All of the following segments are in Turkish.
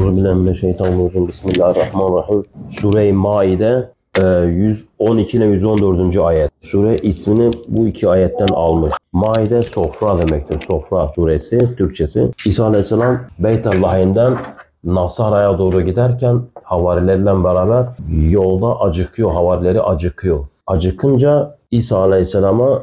Euzubillahimineşşeytanirracim. Bismillahirrahmanirrahim. Sure-i Maide e, 112 ile 114. ayet. Sure ismini bu iki ayetten almış. Maide sofra demektir. Sofra suresi Türkçesi. İsa Aleyhisselam Beytullahim'den Nasara'ya doğru giderken havarilerle beraber yolda acıkıyor. Havarileri acıkıyor. Acıkınca İsa Aleyhisselam'a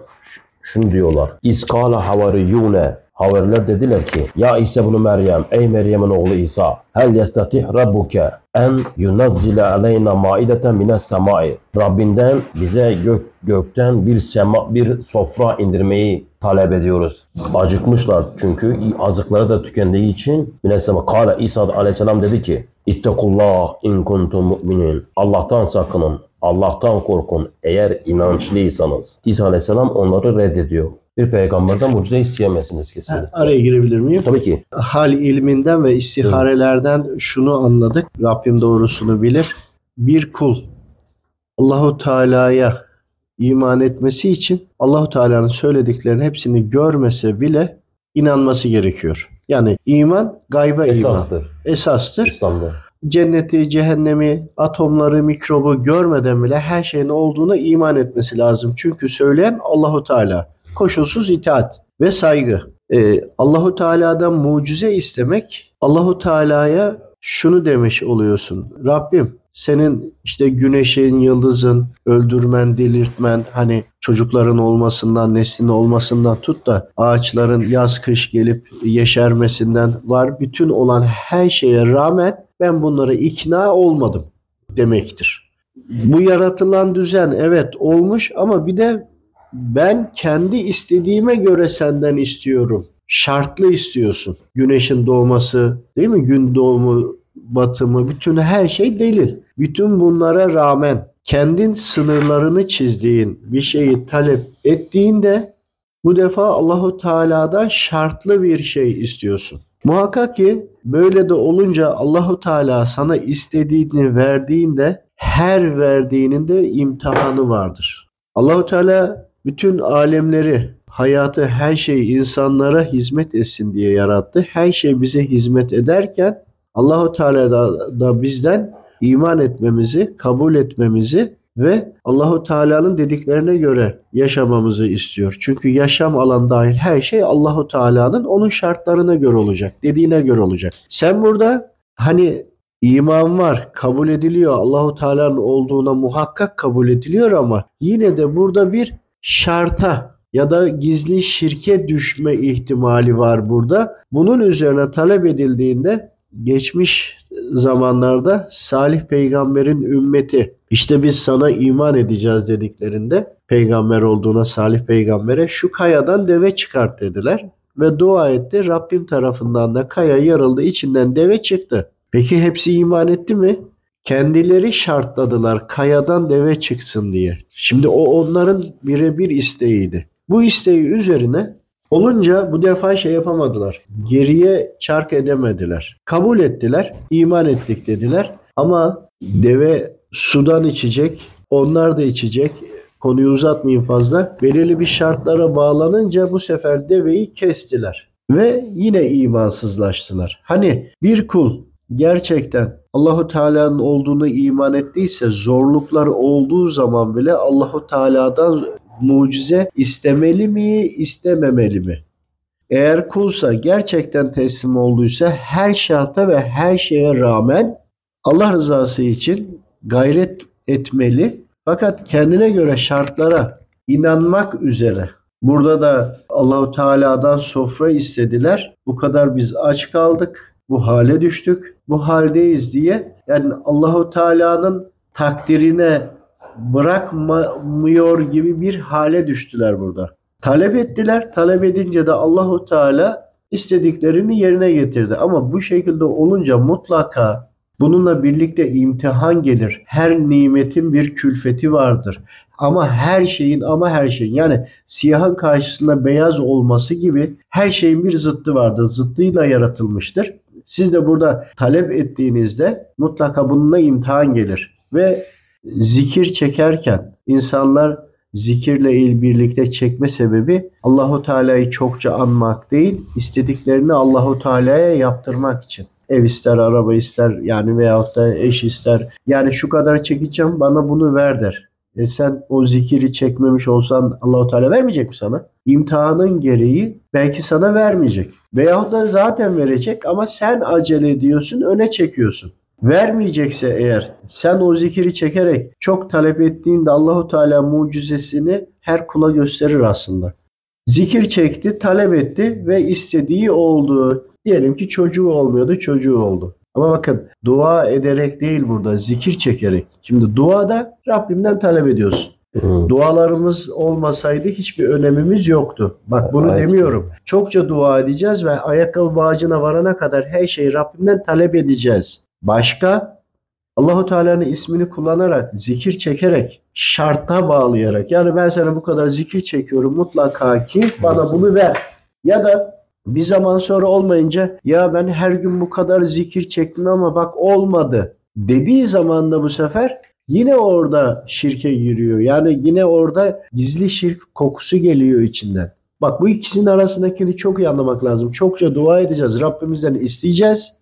şunu diyorlar. İskala havariyune Havariler dediler ki Ya İsa bunu Meryem ey Meryem'in oğlu İsa hel yestatih rabbuke en yunazzile aleyna maideten mines semai Rabbinden bize gök, gökten bir sema bir sofra indirmeyi talep ediyoruz. Acıkmışlar çünkü azıkları da tükendiği için mines sema Kale İsa aleyhisselam dedi ki İttekullah in kuntum mu'minin Allah'tan sakının Allah'tan korkun eğer inançlıysanız. İsa aleyhisselam onları reddediyor. Bir peygamberden mucize isteyemezsiniz kesinlikle. Araya girebilir miyim? Tabii ki. Hal ilminden ve istiharelerden şunu anladık. Rabbim doğrusunu bilir. Bir kul Allahu Teala'ya iman etmesi için Allahu Teala'nın söylediklerinin hepsini görmese bile inanması gerekiyor. Yani iman gayba iman. Esastır Esastır. İslam'da. Cenneti, cehennemi, atomları, mikrobu görmeden bile her şeyin olduğuna iman etmesi lazım. Çünkü söyleyen Allahu Teala. Koşulsuz itaat ve saygı. Ee, Allahu Teala'dan mucize istemek, Allahu Teala'ya şunu demiş oluyorsun. Rabbim senin işte güneşin, yıldızın öldürmen, delirtmen, hani çocukların olmasından, neslin olmasından tut da ağaçların yaz kış gelip yeşermesinden var. Bütün olan her şeye rağmen ben bunlara ikna olmadım demektir. Bu yaratılan düzen evet olmuş ama bir de ben kendi istediğime göre senden istiyorum. Şartlı istiyorsun. Güneşin doğması, değil mi? Gün doğumu, batımı, bütün her şey delil. Bütün bunlara rağmen kendin sınırlarını çizdiğin bir şeyi talep ettiğinde bu defa Allahu Teala'dan şartlı bir şey istiyorsun. Muhakkak ki böyle de olunca Allahu Teala sana istediğini verdiğinde her verdiğinin de imtihanı vardır. Allahu Teala bütün alemleri, hayatı, her şeyi insanlara hizmet etsin diye yarattı. Her şey bize hizmet ederken Allahu Teala da, da bizden iman etmemizi, kabul etmemizi ve Allahu Teala'nın dediklerine göre yaşamamızı istiyor. Çünkü yaşam alan dahil her şey Allahu Teala'nın onun şartlarına göre olacak, dediğine göre olacak. Sen burada hani iman var, kabul ediliyor, Allahu Teala'nın olduğuna muhakkak kabul ediliyor ama yine de burada bir şarta ya da gizli şirke düşme ihtimali var burada. Bunun üzerine talep edildiğinde geçmiş zamanlarda Salih peygamberin ümmeti işte biz sana iman edeceğiz dediklerinde peygamber olduğuna Salih peygambere şu kayadan deve çıkart dediler ve dua etti. Rabbim tarafından da kaya yarıldı içinden deve çıktı. Peki hepsi iman etti mi? Kendileri şartladılar kayadan deve çıksın diye. Şimdi o onların birebir isteğiydi. Bu isteği üzerine olunca bu defa şey yapamadılar. Geriye çark edemediler. Kabul ettiler, iman ettik dediler. Ama deve sudan içecek, onlar da içecek. Konuyu uzatmayayım fazla. Belirli bir şartlara bağlanınca bu sefer deveyi kestiler. Ve yine imansızlaştılar. Hani bir kul gerçekten Allahu Teala'nın olduğunu iman ettiyse zorluklar olduğu zaman bile Allahu Teala'dan mucize istemeli mi, istememeli mi? Eğer kulsa gerçekten teslim olduysa her şarta ve her şeye rağmen Allah rızası için gayret etmeli. Fakat kendine göre şartlara inanmak üzere. Burada da Allahu Teala'dan sofra istediler. Bu kadar biz aç kaldık. Bu hale düştük. Bu haldeyiz diye. Yani Allahu Teala'nın takdirine bırakmıyor gibi bir hale düştüler burada. Talep ettiler. Talep edince de Allahu Teala istediklerini yerine getirdi. Ama bu şekilde olunca mutlaka bununla birlikte imtihan gelir. Her nimetin bir külfeti vardır. Ama her şeyin ama her şeyin yani siyahın karşısında beyaz olması gibi her şeyin bir zıttı vardır. Zıttıyla yaratılmıştır. Siz de burada talep ettiğinizde mutlaka bununla imtihan gelir. Ve zikir çekerken insanlar zikirle il birlikte çekme sebebi Allahu Teala'yı çokça anmak değil, istediklerini Allahu Teala'ya yaptırmak için. Ev ister, araba ister yani veyahut da eş ister. Yani şu kadar çekeceğim bana bunu ver der. E sen o zikiri çekmemiş olsan Allahu Teala vermeyecek mi sana? İmtihanın gereği belki sana vermeyecek. Veyahut da zaten verecek ama sen acele ediyorsun, öne çekiyorsun. Vermeyecekse eğer sen o zikiri çekerek çok talep ettiğinde Allahu Teala mucizesini her kula gösterir aslında. Zikir çekti, talep etti ve istediği oldu. Diyelim ki çocuğu olmuyordu, çocuğu oldu. Ama bakın dua ederek değil burada, zikir çekerek. Şimdi duada Rabbimden talep ediyorsun. Dualarımız olmasaydı hiçbir önemimiz yoktu. Bak bunu Evet. demiyorum. Çokça dua edeceğiz ve ayakkabı bağcına varana kadar her şeyi Rabbimden talep edeceğiz. Başka Allahu Teala'nın ismini kullanarak, zikir çekerek, şarta bağlayarak. Yani ben sana bu kadar zikir çekiyorum mutlaka ki bana bunu ver. Ya da bir zaman sonra olmayınca ya ben her gün bu kadar zikir çektim ama bak olmadı dediği zaman da bu sefer yine orada şirke giriyor. Yani yine orada gizli şirk kokusu geliyor içinden. Bak bu ikisinin arasındakini çok iyi anlamak lazım. Çokça dua edeceğiz. Rabbimizden isteyeceğiz.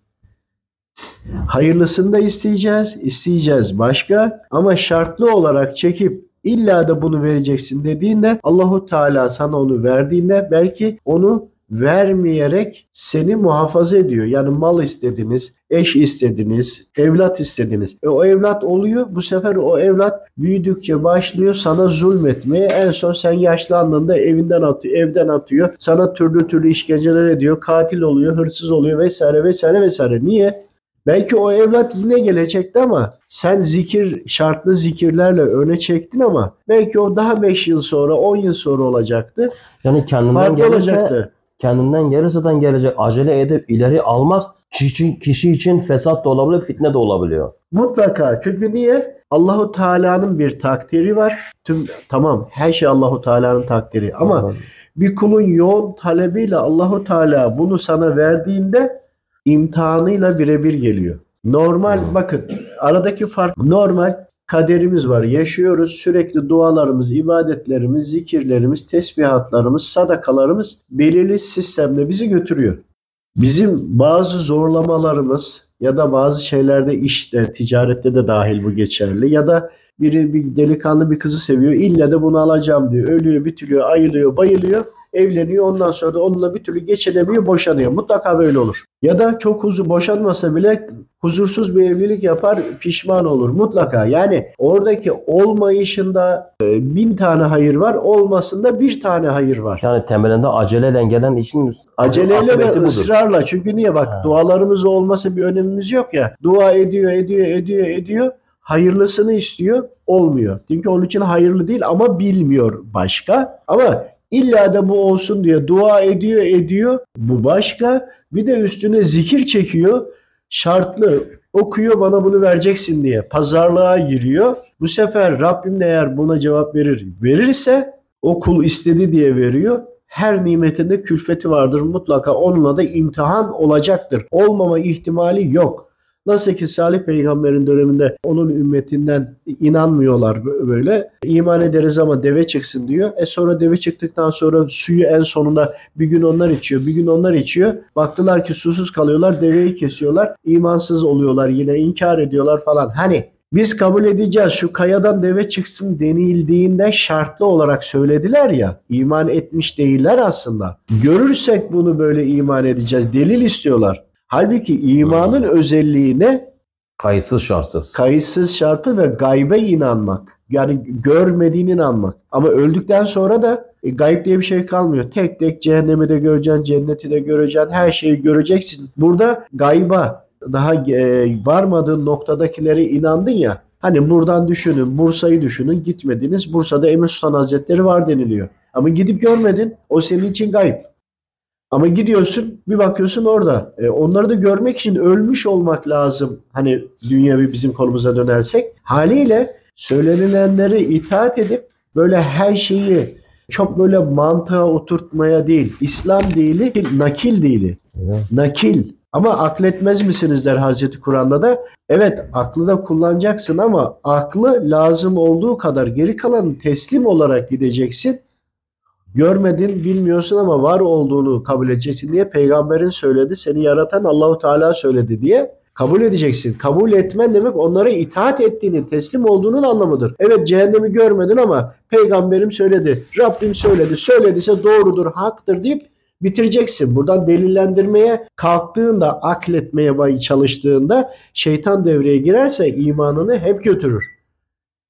Hayırlısını da isteyeceğiz. isteyeceğiz başka. Ama şartlı olarak çekip illa da bunu vereceksin dediğinde Allahu Teala sana onu verdiğinde belki onu vermeyerek seni muhafaza ediyor. Yani mal istediniz, eş istediniz, evlat istediniz. E o evlat oluyor. Bu sefer o evlat büyüdükçe başlıyor sana zulmetmeye. En son sen yaşlandığında evinden atıyor, evden atıyor. Sana türlü türlü işkenceler ediyor. Katil oluyor, hırsız oluyor vesaire vesaire vesaire. Niye? Belki o evlat yine gelecekti ama sen zikir şartlı zikirlerle öne çektin ama belki o daha 5 yıl sonra 10 yıl sonra olacaktı. Yani kendinden Farklı gelirse, olacaktı. Kendinden gelirse gelecek. Acele edip ileri almak kişi için, kişi için fesat da olabilir, fitne de olabiliyor. Mutlaka. Çünkü niye? Allahu Teala'nın bir takdiri var. Tüm tamam her şey Allahu Teala'nın takdiri ama bir kulun yoğun talebiyle Allahu Teala bunu sana verdiğinde imtihanıyla birebir geliyor. Normal bakın aradaki fark normal kaderimiz var. Yaşıyoruz. Sürekli dualarımız, ibadetlerimiz, zikirlerimiz, tesbihatlarımız, sadakalarımız belirli sistemde bizi götürüyor. Bizim bazı zorlamalarımız ya da bazı şeylerde işte, ticarette de dahil bu geçerli ya da biri bir delikanlı bir kızı seviyor. İlle de bunu alacağım diyor. Ölüyor, bitiliyor, ayılıyor, bayılıyor. Evleniyor. Ondan sonra da onunla bir türlü geçinemiyor, boşanıyor. Mutlaka böyle olur. Ya da çok huzur boşanmasa bile huzursuz bir evlilik yapar, pişman olur. Mutlaka. Yani oradaki olmayışında e, bin tane hayır var, olmasında bir tane hayır var. Yani temelinde aceleyle gelen işin Aceleyle ve budur. ısrarla. Çünkü niye bak Ha. dualarımız olmasa bir önemimiz yok ya. Dua ediyor, ediyor, ediyor, ediyor. Hayırlısını istiyor, olmuyor. Çünkü onun için hayırlı değil ama bilmiyor başka. Ama illa da bu olsun diye dua ediyor, ediyor. Bu başka. Bir de üstüne zikir çekiyor. Şartlı okuyor bana bunu vereceksin diye. Pazarlığa giriyor. Bu sefer Rabbim de eğer buna cevap verir, verirse o kul istedi diye veriyor her nimetinde külfeti vardır. Mutlaka onunla da imtihan olacaktır. Olmama ihtimali yok. Nasıl ki Salih peygamberin döneminde onun ümmetinden inanmıyorlar böyle. İman ederiz ama deve çıksın diyor. E sonra deve çıktıktan sonra suyu en sonunda bir gün onlar içiyor, bir gün onlar içiyor. Baktılar ki susuz kalıyorlar, deveyi kesiyorlar. İmansız oluyorlar yine inkar ediyorlar falan. Hani biz kabul edeceğiz şu kayadan deve çıksın denildiğinde şartlı olarak söylediler ya iman etmiş değiller aslında. Görürsek bunu böyle iman edeceğiz delil istiyorlar. Halbuki imanın özelliği ne? kayıtsız şartsız. Kayıtsız şartı ve gaybe inanmak. Yani görmediğine inanmak. Ama öldükten sonra da e, gayb diye bir şey kalmıyor. Tek tek cehennemi de göreceksin, cenneti de göreceksin, her şeyi göreceksin. Burada gayba daha e, varmadığın noktadakilere inandın ya. Hani buradan düşünün, Bursa'yı düşünün, gitmediniz. Bursa'da Emir Sultan Hazretleri var deniliyor. Ama gidip görmedin, o senin için gayb. Ama gidiyorsun bir bakıyorsun orada. E, onları da görmek için ölmüş olmak lazım. Hani dünyevi bizim konumuza dönersek. Haliyle söylenilenleri itaat edip böyle her şeyi çok böyle mantığa oturtmaya değil. İslam dili nakil dili. Evet. Nakil. Ama akletmez misiniz der Hazreti Kur'an'da da. Evet aklı da kullanacaksın ama aklı lazım olduğu kadar geri kalanı teslim olarak gideceksin. Görmedin, bilmiyorsun ama var olduğunu kabul edeceksin diye peygamberin söyledi, seni yaratan Allahu Teala söyledi diye kabul edeceksin. Kabul etmen demek onlara itaat ettiğini, teslim olduğunun anlamıdır. Evet cehennemi görmedin ama peygamberim söyledi, Rabbim söyledi, söylediyse doğrudur, haktır deyip bitireceksin. Buradan delillendirmeye kalktığında, akletmeye çalıştığında şeytan devreye girerse imanını hep götürür.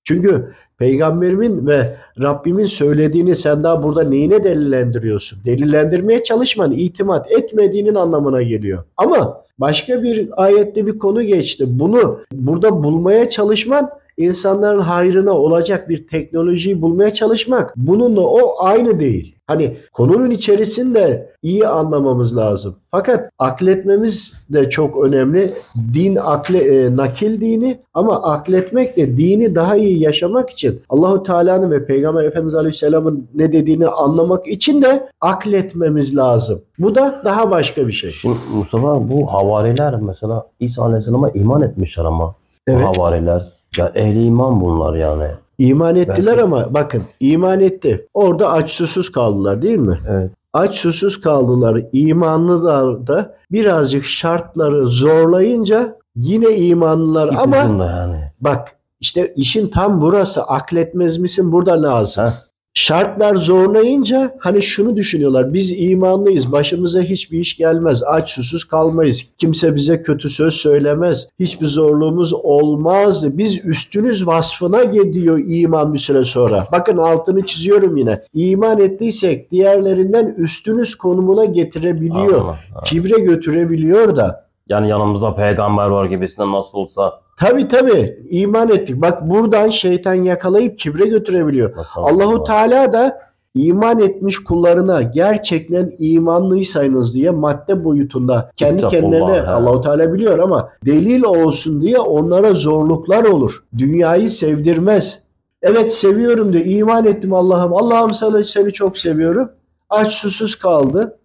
Çünkü peygamberimin ve Rabbimin söylediğini sen daha burada neyine delillendiriyorsun? Delillendirmeye çalışman itimat etmediğinin anlamına geliyor. Ama başka bir ayette bir konu geçti. Bunu burada bulmaya çalışman insanların hayrına olacak bir teknolojiyi bulmaya çalışmak bununla o aynı değil. Hani konunun içerisinde iyi anlamamız lazım. Fakat akletmemiz de çok önemli. Din akle, e, nakil dini ama akletmek de dini daha iyi yaşamak için Allahu Teala'nın ve Peygamber Efendimiz Aleyhisselam'ın ne dediğini anlamak için de akletmemiz lazım. Bu da daha başka bir şey. Şimdi Mustafa bu havariler mesela İsa Aleyhisselam'a iman etmişler ama. Evet. Bu havariler. Ya ehli iman bunlar yani. İman ettiler Belki- ama bakın iman etti. Orada aç susuz kaldılar değil mi? Evet. Aç susuz kaldılar. İmanlılar da birazcık şartları zorlayınca yine imanlılar İp ama yani. bak işte işin tam burası. Akletmez misin? Burada lazım. Heh. Şartlar zorlayınca hani şunu düşünüyorlar. Biz imanlıyız. Başımıza hiçbir iş gelmez. Aç susuz kalmayız. Kimse bize kötü söz söylemez. Hiçbir zorluğumuz olmaz. Biz üstünüz vasfına gidiyor iman bir süre sonra. Bakın altını çiziyorum yine. İman ettiysek diğerlerinden üstünüz konumuna getirebiliyor. Anladım. Ha. Kibre götürebiliyor da. Yani yanımızda peygamber var gibisinden nasıl olsa Tabi tabi iman ettik. Bak buradan şeytan yakalayıp kibre götürebiliyor. Allahu. Teala da iman etmiş kullarına gerçekten imanlıysanız diye madde boyutunda kendi Kitap kendilerine Allah. Allahu Teala biliyor ama delil olsun diye onlara zorluklar olur. Dünyayı sevdirmez. Evet seviyorum diyor. iman ettim Allah'ım. Allah'ım sana seni çok seviyorum. Aç susuz kaldı.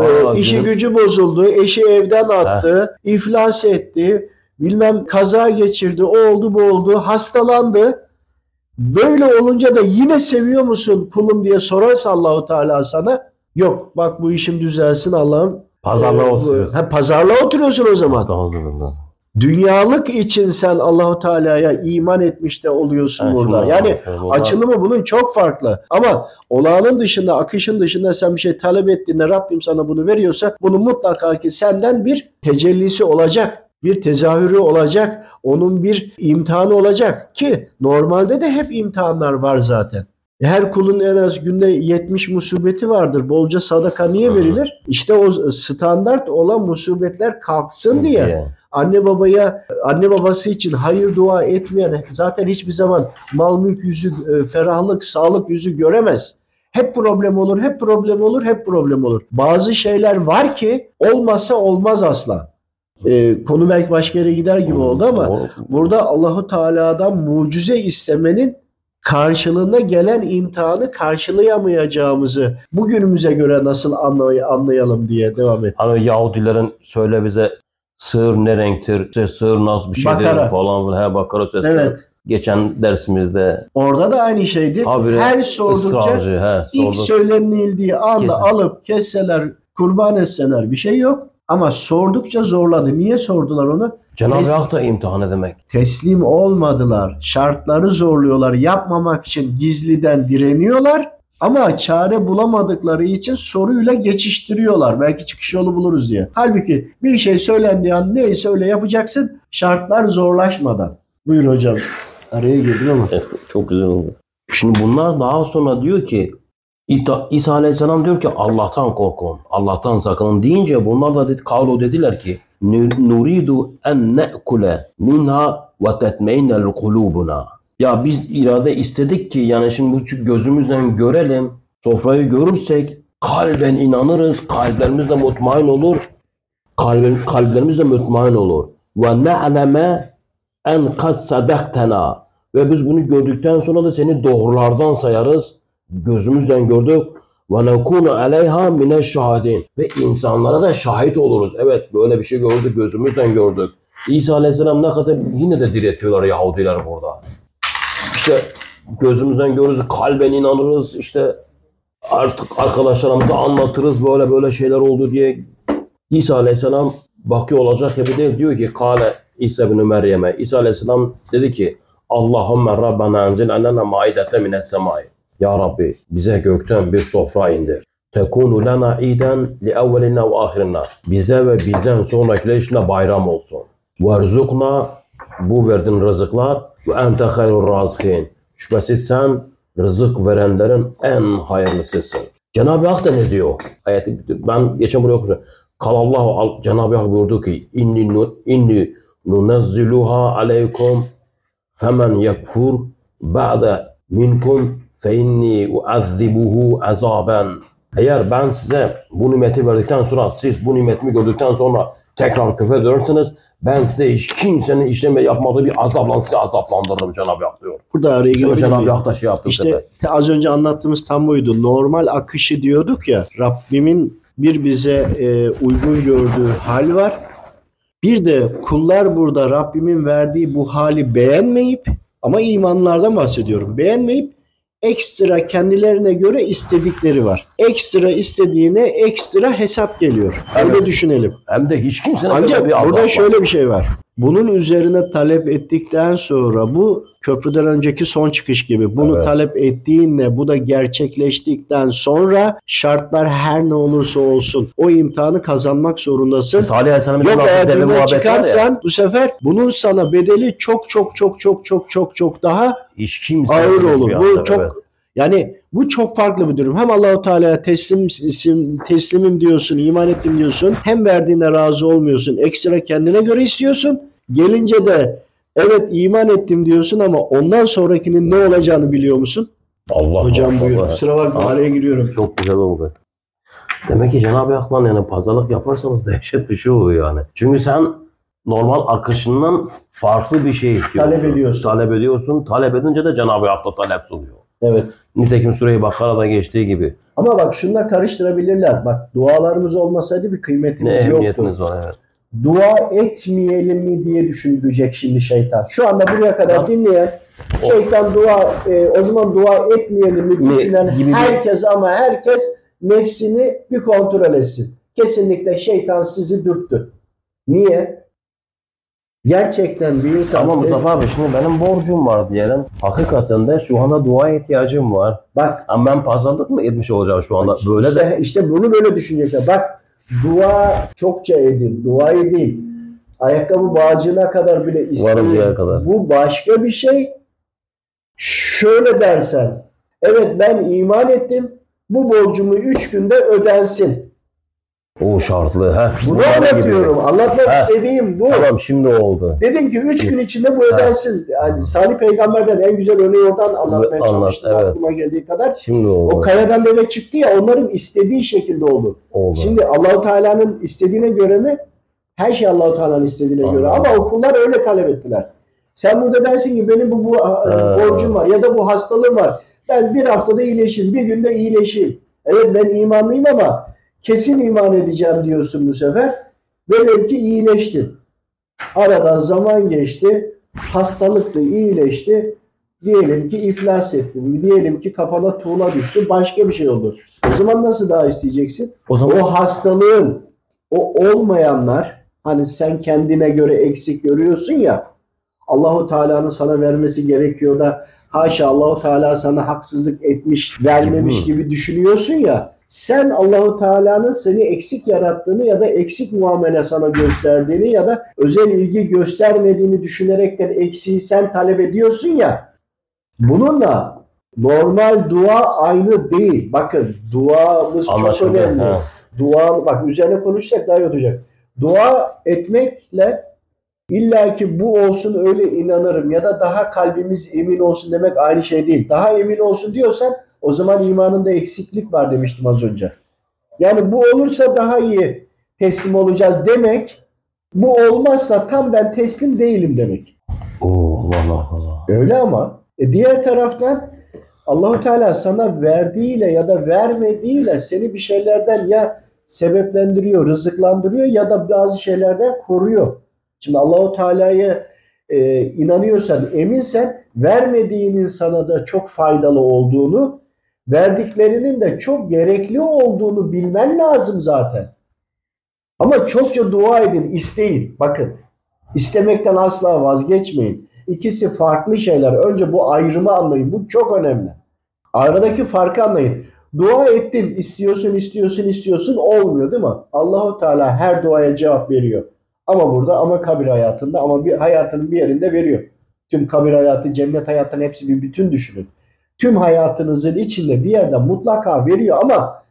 Ee, işi gücü bozuldu. Eşi evden attı. iflas etti. Bilmem kaza geçirdi. O oldu bu oldu. Hastalandı. Böyle olunca da yine seviyor musun kulum diye sorarsa Allahu Teala sana yok bak bu işim düzelsin Allah'ım. Pazarlığa Ee, oturuyoruz. Ha, pazarlığa oturuyorsun o zaman. Dünyalık için sen Allahu Teala'ya iman etmiş de oluyorsun Evet, burada. Yani açılımı bunun çok farklı. Ama olağanın dışında, akışın dışında sen bir şey talep ettiğinde Rabbim sana bunu veriyorsa bunun mutlaka ki senden bir tecellisi olacak. Bir tezahürü olacak. Onun bir imtihanı olacak ki normalde de hep imtihanlar var zaten. Her kulun en az günde 70 musibeti vardır. Bolca sadaka niye Hı. verilir? İşte o standart olan musibetler kalksın diye anne babaya anne babası için hayır dua etmeyen zaten hiçbir zaman mal mülk yüzü e, ferahlık sağlık yüzü göremez. Hep problem olur, hep problem olur, hep problem olur. Bazı şeyler var ki olmazsa olmaz asla. E, konu belki başka yere gider gibi oldu ama O- burada Allahu Teala'dan mucize istemenin karşılığında gelen imtihanı karşılayamayacağımızı bugünümüze göre nasıl anlay- anlayalım diye devam et. Hani Yahudilerin söyle bize sığır ne renktir, işte sığır nasıl bir şeydir Bakara. falan filan. He bakara sesler. Evet. Geçen dersimizde Orada da aynı şeydi. habire Her sordukça. He, ilk sorduk. söylenildiği anda Kesin. alıp kesseler, kurban etseler bir şey yok. Ama sordukça zorladı. Niye sordular onu? Cenab-ı. Hak da imtihan demek. Teslim olmadılar. Şartları zorluyorlar. Yapmamak için gizliden direniyorlar. Ama çare bulamadıkları için soruyla geçiştiriyorlar. Belki çıkış yolu buluruz diye. Halbuki bir şey söylendiği an neyse öyle yapacaksın. Şartlar zorlaşmadan. Buyur hocam. Araya girdim ama. Çok güzel oldu. Şimdi bunlar daha sonra diyor ki İsa Aleyhisselam diyor ki Allah'tan korkun, Allah'tan sakının deyince bunlar da dedi, kavlu dediler ki "Nu- nuridu en ne'kule minha ve tetmeynel kulubuna. Ya biz irade istedik ki yani şimdi bu gözümüzle görelim, sofrayı görürsek kalben inanırız, kalplerimiz de mutmain olur, kalben, kalplerimiz de mutmain olur. Ve ne'leme en kad sadaktena ve biz bunu gördükten sonra da seni doğrulardan sayarız. Gözümüzden gördük. Nekunu aleyha mine şahidin. Ve insanlara da şahit oluruz. Evet böyle bir şey gördük gözümüzden gördük. İsa Aleyhisselam ne kadar yine de diretiyorlar Yahudiler burada. İşte gözümüzden görürüz, kalben inanırız. İşte artık arkadaşlarımıza anlatırız böyle böyle şeyler oldu diye. İsa Aleyhisselam bakıyor olacak gibi değil. Diyor ki Kale İsa bin Meryem'e. İsa Aleyhisselam dedi ki Allahümme Rabbena enzil annena maidete mines semai. Ya Rabbi bize gökten bir sofra indir. Tekunu lena iden li evvelina ve ahirina. Bize ve bizden sonrakiler için bayram olsun. Verzukna bu verdiğin rızıklar ve ente hayrul razıkin. Şüphesiz sen rızık verenlerin en hayırlısısın. Cenab-ı Hak da ne diyor? Ayeti ben geçen buraya okumuşum. Kalallahu Cenab-ı Hak buyurdu ki inni inni nunezziluha aleykum femen yekfur ba'de minkum fe inni uazzibuhu azaben eğer ben size bu nimeti verdikten sonra siz bu nimetimi gördükten sonra tekrar küfür ederseniz ben size hiç kimsenin işleme yapmadığı bir azapla sizi azaplandırırım Cenab-ı Hak diyor. Burada araya girebilir Cenab-ı? Hak da şey yaptı. İşte te- az önce anlattığımız tam buydu. Normal akışı diyorduk ya. Rabbimin bir bize e, uygun gördüğü hal var. Bir de kullar burada Rabbimin verdiği bu hali beğenmeyip ama imanlardan bahsediyorum. Beğenmeyip ekstra kendilerine göre istedikleri var. Ekstra istediğine ekstra hesap geliyor. Öyle Evet. düşünelim. Hem de hiç kimsenin böyle Ancak bir azap burada var. şöyle bir şey var. Bunun üzerine talep ettikten sonra bu köprüden önceki son çıkış gibi. Bunu Evet. talep ettiğinle bu da gerçekleştikten sonra şartlar her ne olursa olsun o imtihanı kazanmak zorundasın. Salih Aleyhisselam'ın Yok eğer bundan ya. çıkarsan bu sefer bunun sana bedeli çok çok çok çok çok çok çok daha ağır olur. Bu çok evet. Yani bu çok farklı bir durum. Hem Allahu Teala'ya teslim teslimim diyorsun, iman ettim diyorsun. Hem verdiğine razı olmuyorsun. Ekstra kendine göre istiyorsun. Gelince de evet iman ettim diyorsun ama ondan sonrakinin ne olacağını biliyor musun? Allah Hocam Allah, buyur. Allah. Kusura bakma Allah. araya giriyorum. Çok güzel oldu. Demek ki Cenab-ı Hak'la yani pazarlık yaparsanız dehşet bir şey oluyor yani. Çünkü sen normal akışından farklı bir şey istiyorsun. Talep ediyorsun. Talep ediyorsun. Talep edince de Cenab-ı Hak da talep oluyor. Evet. Nitekim Sure-i Bakara'da geçtiği gibi. Ama bak şunla karıştırabilirler. Bak dualarımız olmasaydı bir Ne kıymetimiz yoktu. emniyetiniz var evet. Dua etmeyelim mi diye düşündürecek şimdi şeytan. Şu anda buraya kadar Tamam. dinleyen şeytan dua e, o zaman dua etmeyelim mi Mi- düşünen gibi bir- herkes ama herkes nefsini bir kontrol etsin. Kesinlikle şeytan sizi dürttü. Niye? Gerçekten bir insan Ama Mustafa abi şimdi benim borcum var diyelim. Hakikaten de şu anda dua ihtiyacım var. bak Ama ben pazarlık mı etmiş olacağım şu anda? Böyle işte, de işte bunu böyle düşünecekler. Bak dua çokça edin. Duayı değil. Ayakkabı bağcığına kadar bile isteyin. Kadar. Bu başka bir şey. Şöyle dersen. Evet ben iman ettim. Bu borcumu üç günde ödensin. O şartlı. Heh, Bunu bunlar gibi. anlatıyorum. Anlatmak Ha. istediğim bu. Tamam şimdi oldu. Dedim ki üç gün içinde bu ödensin. Yani Salih Peygamber'den en güzel örneği oradan anlatmaya Anlat, çalıştım evet. aklıma geldiği kadar. Şimdi O oldu. kayadan deve çıktı ya onların istediği şekilde oldu. oldu. Şimdi Allahu Teala'nın istediğine göre mi? Her şey Allahu Teala'nın istediğine göre. Anladım. Ama o kullar öyle talep ettiler. Sen burada dersin ki benim bu, bu borcum var ya da bu hastalığım var. Ben bir haftada iyileşeyim, bir günde iyileşeyim. Evet ben imanlıyım ama kesin iman edeceğim diyorsun bu sefer. Velev ki iyileştin. Aradan zaman geçti. Hastalık da iyileşti. Diyelim ki iflas ettin. Diyelim ki kafana tuğla düştü. Başka bir şey oldu. O zaman nasıl daha isteyeceksin? o zaman O hastalığın o olmayanlar hani sen kendine göre eksik görüyorsun ya Allahu Teala'nın sana vermesi gerekiyor da haşa Allahu Teala sana haksızlık etmiş, vermemiş gibi düşünüyorsun ya. Sen Allahu Teala'nın seni eksik yarattığını ya da eksik muamele sana gösterdiğini ya da özel ilgi göstermediğini düşünerekten eksiği sen talep ediyorsun ya. Bununla normal dua aynı değil. Bakın duamız çok anlaşıldı. önemli. Ha. Dua bak üzerine konuşacak daha iyi olacak. Dua etmekle illa ki bu olsun öyle inanırım ya da daha kalbimiz emin olsun demek aynı şey değil. Daha emin olsun diyorsan o zaman imanında eksiklik var demiştim az önce. Yani bu olursa daha iyi teslim olacağız demek bu olmazsa tam ben teslim değilim demek. Oo, Allah Allah. Öyle ama e, diğer taraftan Allahu Teala sana verdiğiyle ya da vermediğiyle seni bir şeylerden ya sebeplendiriyor, rızıklandırıyor ya da bazı şeylerden koruyor. Şimdi Allahu Teala'ya e, inanıyorsan, eminsen vermediğinin sana da çok faydalı olduğunu, verdiklerinin de çok gerekli olduğunu bilmen lazım zaten. Ama çokça dua edin, isteyin. Bakın, istemekten asla vazgeçmeyin. İkisi farklı şeyler. Önce bu ayrımı anlayın. Bu çok önemli. Aradaki farkı anlayın. Dua ettin, istiyorsun, istiyorsun, istiyorsun olmuyor değil mi? Allahu Teala her duaya cevap veriyor. Ama burada ama kabir hayatında ama bir hayatının bir yerinde veriyor. Tüm kabir hayatı, cennet hayatının hepsi bir bütün düşünün. Tüm hayatınızın içinde bir yerde mutlaka veriyor ama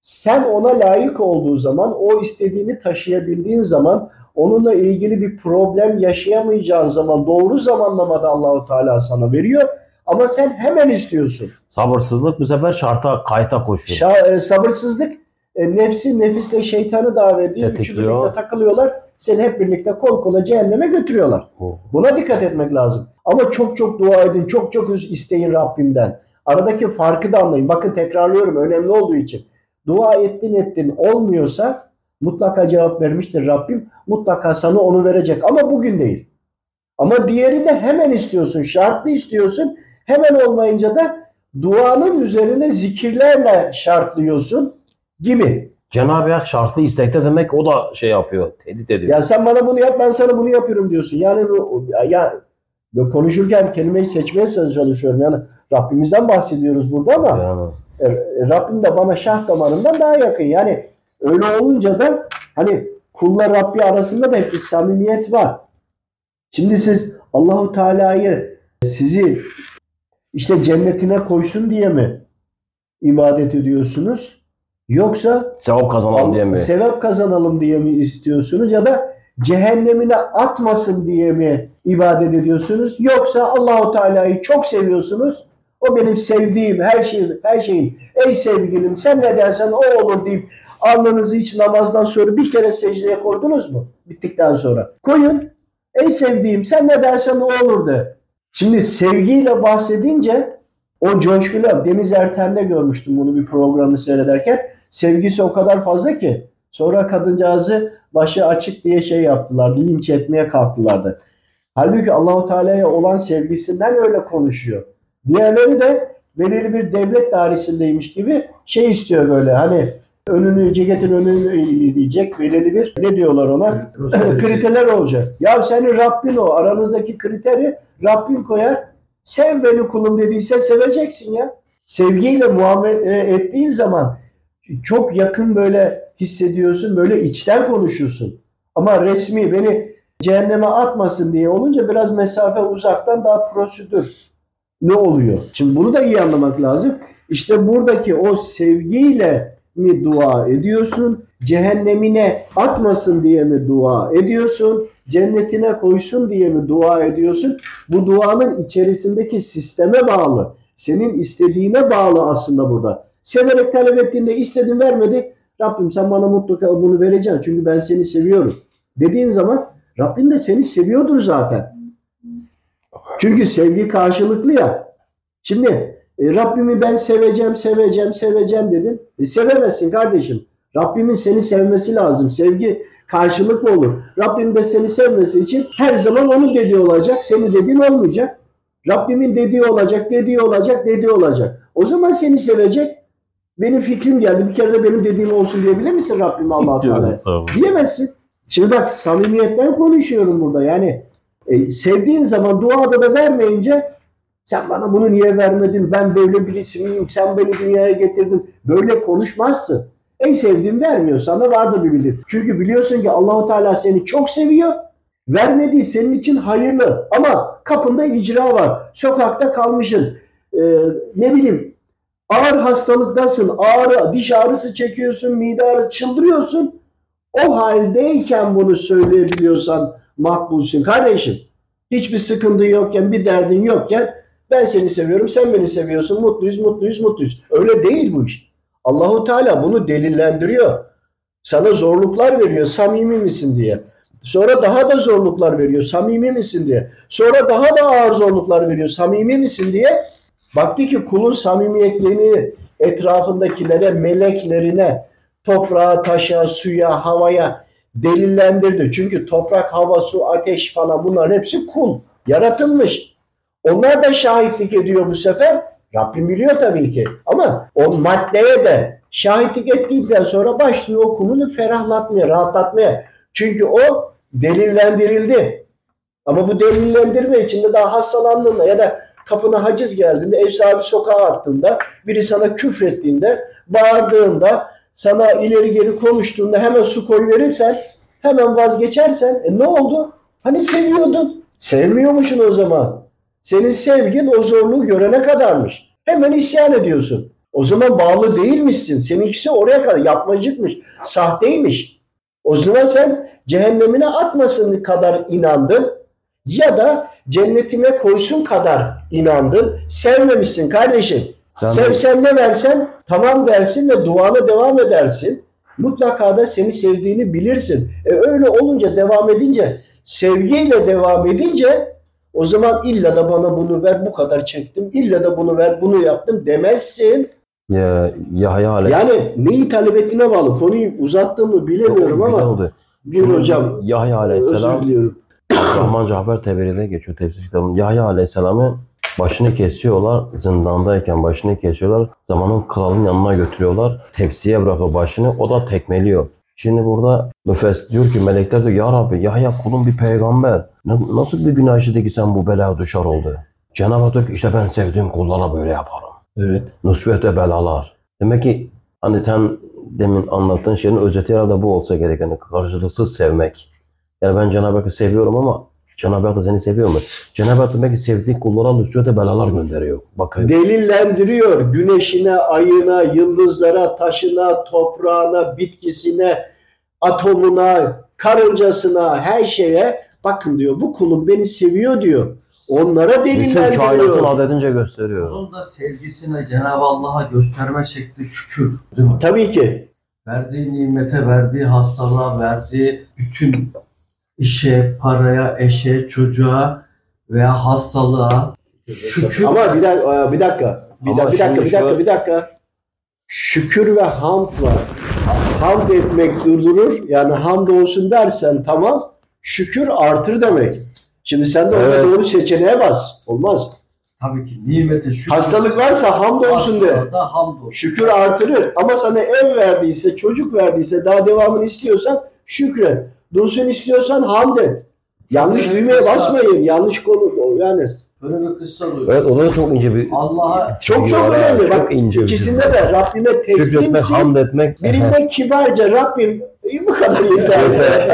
sen ona layık olduğu zaman, o istediğini taşıyabildiğin zaman, onunla ilgili bir problem yaşayamayacağın zaman doğru zamanlamada Allahu Teala sana veriyor. Ama sen hemen istiyorsun. Sabırsızlık bu sefer şarta kayta koşuyor. Şa- e, sabırsızlık e, nefsi nefisle şeytanı davet ediyor. Üçü Tetikliyor. birlikte takılıyorlar. Seni hep birlikte kol kola cehenneme götürüyorlar. Bu. Buna dikkat etmek lazım. Ama çok çok dua edin, çok çok isteyin Rabbimden. Aradaki farkı da anlayın. Bakın tekrarlıyorum önemli olduğu için. Dua ettin ettin olmuyorsa mutlaka cevap vermiştir Rabbim. Mutlaka sana onu verecek ama bugün değil. Ama diğerini hemen istiyorsun, şartlı istiyorsun. Hemen olmayınca da duanın üzerine zikirlerle şartlıyorsun gibi. Cenab-ı Hak şartlı istekte demek o da şey yapıyor. Tehdit ediyor. Ya sen bana bunu yap ben sana bunu yapıyorum diyorsun. Yani bu ya, ya böyle konuşurken kelimeyi seçmeye çalışıyorum. Yani Rabbimizden bahsediyoruz burada ama Yani. e, Rabbim de bana şah damarından daha yakın. Yani öyle olunca da hani kulla Rabbi arasında da hep bir samimiyet var. Şimdi siz Allahu Teala'yı sizi işte cennetine koysun diye mi ibadet ediyorsunuz? Yoksa Sevap kazanalım diye mi? sevap kazanalım diye mi istiyorsunuz ya da cehennemine atmasın diye mi ibadet ediyorsunuz? Yoksa Allahu Teala'yı çok seviyorsunuz. O benim sevdiğim her şeyim, her şeyim. Ey sevgilim sen ne dersen o olur deyip alnınızı hiç namazdan sonra bir kere secdeye koydunuz mu? Bittikten sonra. Koyun. Ey sevdiğim sen ne dersen o olur de. Şimdi sevgiyle bahsedince o coşkuyla Deniz Erten'de görmüştüm bunu bir programı seyrederken. Sevgisi o kadar fazla ki. Sonra kadıncağızı başı açık diye şey yaptılar. Linç etmeye kalktılardı. Halbuki Allahu Teala'ya olan sevgisinden öyle konuşuyor. Diğerleri de belirli bir devlet dairesindeymiş gibi şey istiyor böyle hani önünü ceketin önünü eğleyecek belirli bir ne diyorlar ona kriterler olacak. Ya senin Rabbin o aranızdaki kriteri Rabbin koyar. Sev beni kulum dediyse seveceksin ya. Sevgiyle muamele ettiğin zaman çok yakın böyle hissediyorsun, böyle içten konuşuyorsun. Ama resmi beni cehenneme atmasın diye olunca biraz mesafe uzaktan daha prosedür ne oluyor? Şimdi bunu da iyi anlamak lazım. İşte buradaki o sevgiyle mi dua ediyorsun? Cehennemine atmasın diye mi dua ediyorsun? Cennetine koysun diye mi dua ediyorsun? Bu duanın içerisindeki sisteme bağlı. Senin istediğine bağlı aslında burada. Severek talep ettiğinde istedin vermedi. Rabbim sen bana mutlaka bunu vereceksin. Çünkü ben seni seviyorum. Dediğin zaman Rabbim de seni seviyordur zaten. Çünkü sevgi karşılıklı ya. Şimdi e, Rabbimi ben seveceğim, seveceğim, seveceğim dedin. E, sevemezsin kardeşim. Rabbimin seni sevmesi lazım. Sevgi karşılıklı olur. Rabbim de seni sevmesi için her zaman onun dediği olacak. Seni dediğin olmayacak. Rabbimin dediği olacak, dediği olacak, dediği olacak. O zaman seni sevecek. Benim fikrim geldi. Bir kere de benim dediğim olsun diyebilir misin Rabbim Allah Teala? Diyemezsin. Şimdi bak samimiyetten konuşuyorum burada. Yani e, sevdiğin zaman duada da vermeyince sen bana bunu niye vermedin? Ben böyle birisi miyim? Sen beni dünyaya getirdin. Böyle konuşmazsın. Ey sevdiğin vermiyor. Sana vardır bir bilir. Çünkü biliyorsun ki Allahu Teala seni çok seviyor. Vermediği senin için hayırlı. Ama kapında icra var. Sokakta kalmışsın. Ee, ne bileyim ağır hastalıktasın. Ağrı, diş ağrısı çekiyorsun. Mide ağrısı çıldırıyorsun. O haldeyken bunu söyleyebiliyorsan makbulsun kardeşim. Hiçbir sıkıntı yokken, bir derdin yokken ben seni seviyorum, sen beni seviyorsun. Mutluyuz, mutluyuz, mutluyuz. Öyle değil bu iş. Allahu Teala bunu delillendiriyor. Sana zorluklar veriyor, samimi misin diye. Sonra daha da zorluklar veriyor, samimi misin diye. Sonra daha da ağır zorluklar veriyor, samimi misin diye. Baktı ki kulun samimiyetliğini etrafındakilere, meleklerine, toprağa, taşa, suya, havaya delillendirdi. Çünkü toprak, hava, su, ateş falan bunlar hepsi kul. Yaratılmış. Onlar da şahitlik ediyor bu sefer. Rabbim biliyor tabii ki. Ama o maddeye de şahitlik ettiğinden sonra başlıyor o kulunu ferahlatmaya, rahatlatmaya. Çünkü o delillendirildi. Ama bu delillendirme içinde daha hastalandığında ya da kapına haciz geldiğinde, ev sahibi sokağa attığında, biri sana küfrettiğinde, bağırdığında, sana ileri geri konuştuğunda hemen su koy verirsen, hemen vazgeçersen e ne oldu? Hani seviyordun. Sevmiyormuşsun o zaman. Senin sevgin o zorluğu görene kadarmış. Hemen isyan ediyorsun. O zaman bağlı değilmişsin. Seninkisi oraya kadar yapmacıkmış, sahteymiş. O zaman sen cehennemine atmasın kadar inandın ya da cennetime koysun kadar inandın. Sevmemişsin kardeşim. De- Sevsen ne versen tamam dersin ve duana devam edersin. Mutlaka da seni sevdiğini bilirsin. E öyle olunca devam edince sevgiyle devam edince o zaman illa da bana bunu ver bu kadar çektim. illa da bunu ver bunu yaptım demezsin. Ya, Yahya Aleyhisselam. Yani neyi talep ettiğine bağlı. Konuyu uzattığımı bilemiyorum ama oldu. bir hocam Yahya özür Aleyhisselam diliyorum. Abdurrahman Cafer Teberi'de geçiyor tefsir kitabında. Yahya Aleyhisselam'ı başını kesiyorlar. Zindandayken başını kesiyorlar. Zamanın kralın yanına götürüyorlar. Tepsiye bırakıyor başını. O da tekmeliyor. Şimdi burada müfessir diyor ki melekler diyor ya Rabbi Yahya kulun bir peygamber. Na- Nasıl bir günah işledi ki sen bu belaya düşer oldu? Cenab-ı Hak diyor ki işte ben sevdiğim kullara böyle yaparım. Evet. Nusret ve belalar. Demek ki hani sen demin anlattığın şeyin özeti herhalde bu olsa gerek. Yani karşılıksız sevmek. Yani ben Cenab-ı Hakk'ı seviyorum ama Cenab-ı Hak da seni seviyor mu? Cenab-ı Hak demek ki sevdiği kullara nusret ve belalar gönderiyor. Bakın. delillendiriyor. Güneşine, ayına, yıldızlara, taşına, toprağına, bitkisine, atomuna, karıncasına, her şeye bakın diyor. Bu kulum beni seviyor diyor. Onlara Bütün kainatın delillendiriyor. adedince gösteriyor. Onun da sevgisine Cenab-ı Allah'a gösterme şekli şükür. Değil mi? Tabii ki. Verdiği nimete, verdiği hastalığa, verdiği bütün işe, paraya, eşe, çocuğa veya hastalığa şükür. Ama bir dakika, bir dakika. Bir, Ama dakika, bir dakika, bir dakika, şöyle- bir dakika. Şükür ve hamd var. Hamd etmek durdurur. Yani hamd olsun dersen tamam. Şükür artır demek. Şimdi sen de orada Evet. doğru seçeneğe bas. Olmaz. Tabii ki nimete şükür. Hastalık varsa hamd olsun de. Hamdolsun. Şükür artırır. Ama sana ev verdiyse, çocuk verdiyse, daha devamını istiyorsan şükret. Dursun istiyorsan hamd et. Yanlış Evet, düğmeye basmayın. Yanlış konu yani. Böyle bir kıssa. Evet o da çok ince bir Allah'a Çok çok Yani önemli. çok Bak ince ikisinde de Rabbime teslimsin. hamd etmek. Birinde kibarca Rabbim iyi bu kadar yeter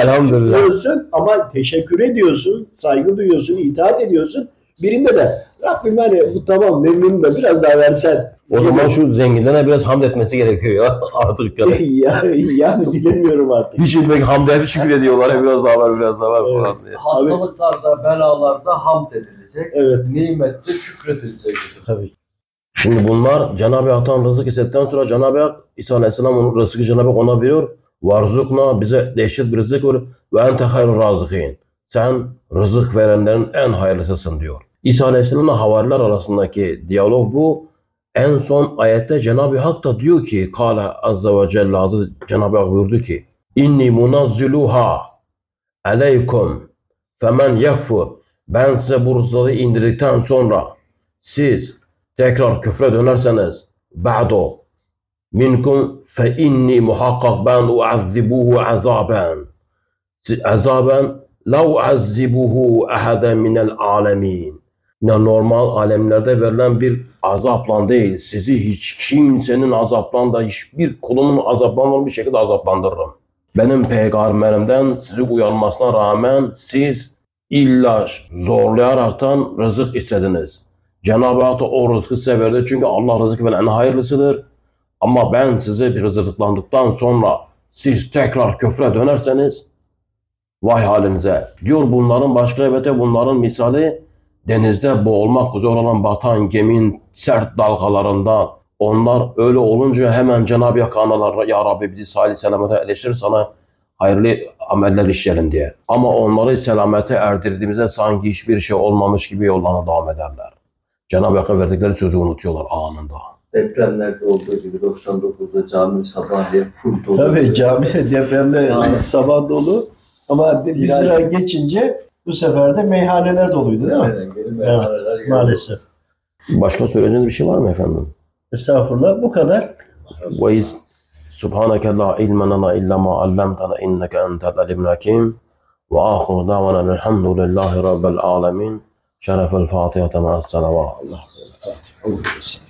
Elhamdülillah. diyorsun ama teşekkür ediyorsun, saygı duyuyorsun, itaat ediyorsun. Birinde de Rabbim hani bu tamam memnunum da biraz daha versen. O zaman şu zenginlere biraz hamd etmesi gerekiyor ya artık. Yani. ya, yani bilemiyorum artık. Hiç ilmek hamd hep şükür ediyorlar. Biraz daha var, biraz daha var Evet. falan diye. hastalıklarda, belalarda hamd edilecek. Evet. Nimette şükredilecek. Tabii. Şimdi bunlar Cenab-ı Hak'tan rızık istedikten sonra Cenab-ı Hak İsa Aleyhisselam onun rızkı Cenab-ı Hak ona veriyor. Varzukna bize dehşet bir rızık ver ve ente hayrul razıkin. Sen rızık verenlerin en hayırlısısın diyor. İsa Aleyhisselam'la havariler arasındaki diyalog bu. En son ayette Cenab-ı Hak da diyor ki Kale Azze ve Celle Azze Cenab-ı Hak buyurdu ki İnni munazziluha aleykum femen yakfur ben size bu rızığı indirdikten sonra siz tekrar küfre dönerseniz ba'du minkum fe inni muhakkak ben uazzibuhu azaben azaben la uazzibuhu ahaden minel alemin ne normal alemlerde verilen bir azapla değil sizi hiç kimsenin azaplandığı hiçbir kulumun azaplanmadığı bir şekilde azaplandırırım. Benim peygamberimden sizi uyarmasına rağmen siz illa zorlayaraktan rızık istediniz. Cenab-ı Hak da o rızkı size verdi. Çünkü Allah rızık veren en hayırlısıdır. Ama ben size bir rızıklandıktan sonra siz tekrar küfre dönerseniz vay halinize. Diyor bunların başka evet bunların misali denizde boğulmak üzere olan batan geminin sert dalgalarından onlar öyle olunca hemen Cenab-ı Hak analar ya Rabbi bizi salih selamete eleştir sana hayırlı ameller işleyelim diye. Ama onları selamete erdirdiğimizde sanki hiçbir şey olmamış gibi yollarına devam ederler. Cenab-ı Hakk'a verdikleri sözü unutuyorlar anında. Depremlerde olduğu gibi 99'da cami sabahleyin full dolu. Tabii cami depremde Yani. sabah dolu ama bir Bilal- sıra geçince bu sefer de meyhaneler doluydu değil mi? Aynen, benim meyhaneler geldi. Maalesef. Başka söyleyeceğiniz bir şey var mı efendim? Estağfurullah. Bu kadar. Ve iz subhaneke la ilme lana illa ma allamtana inneke entel alimul hakim ve ahiru davana elhamdülillahi rabbil alemin şerefel Fatiha ma'as salavat. Allah. Fatiha.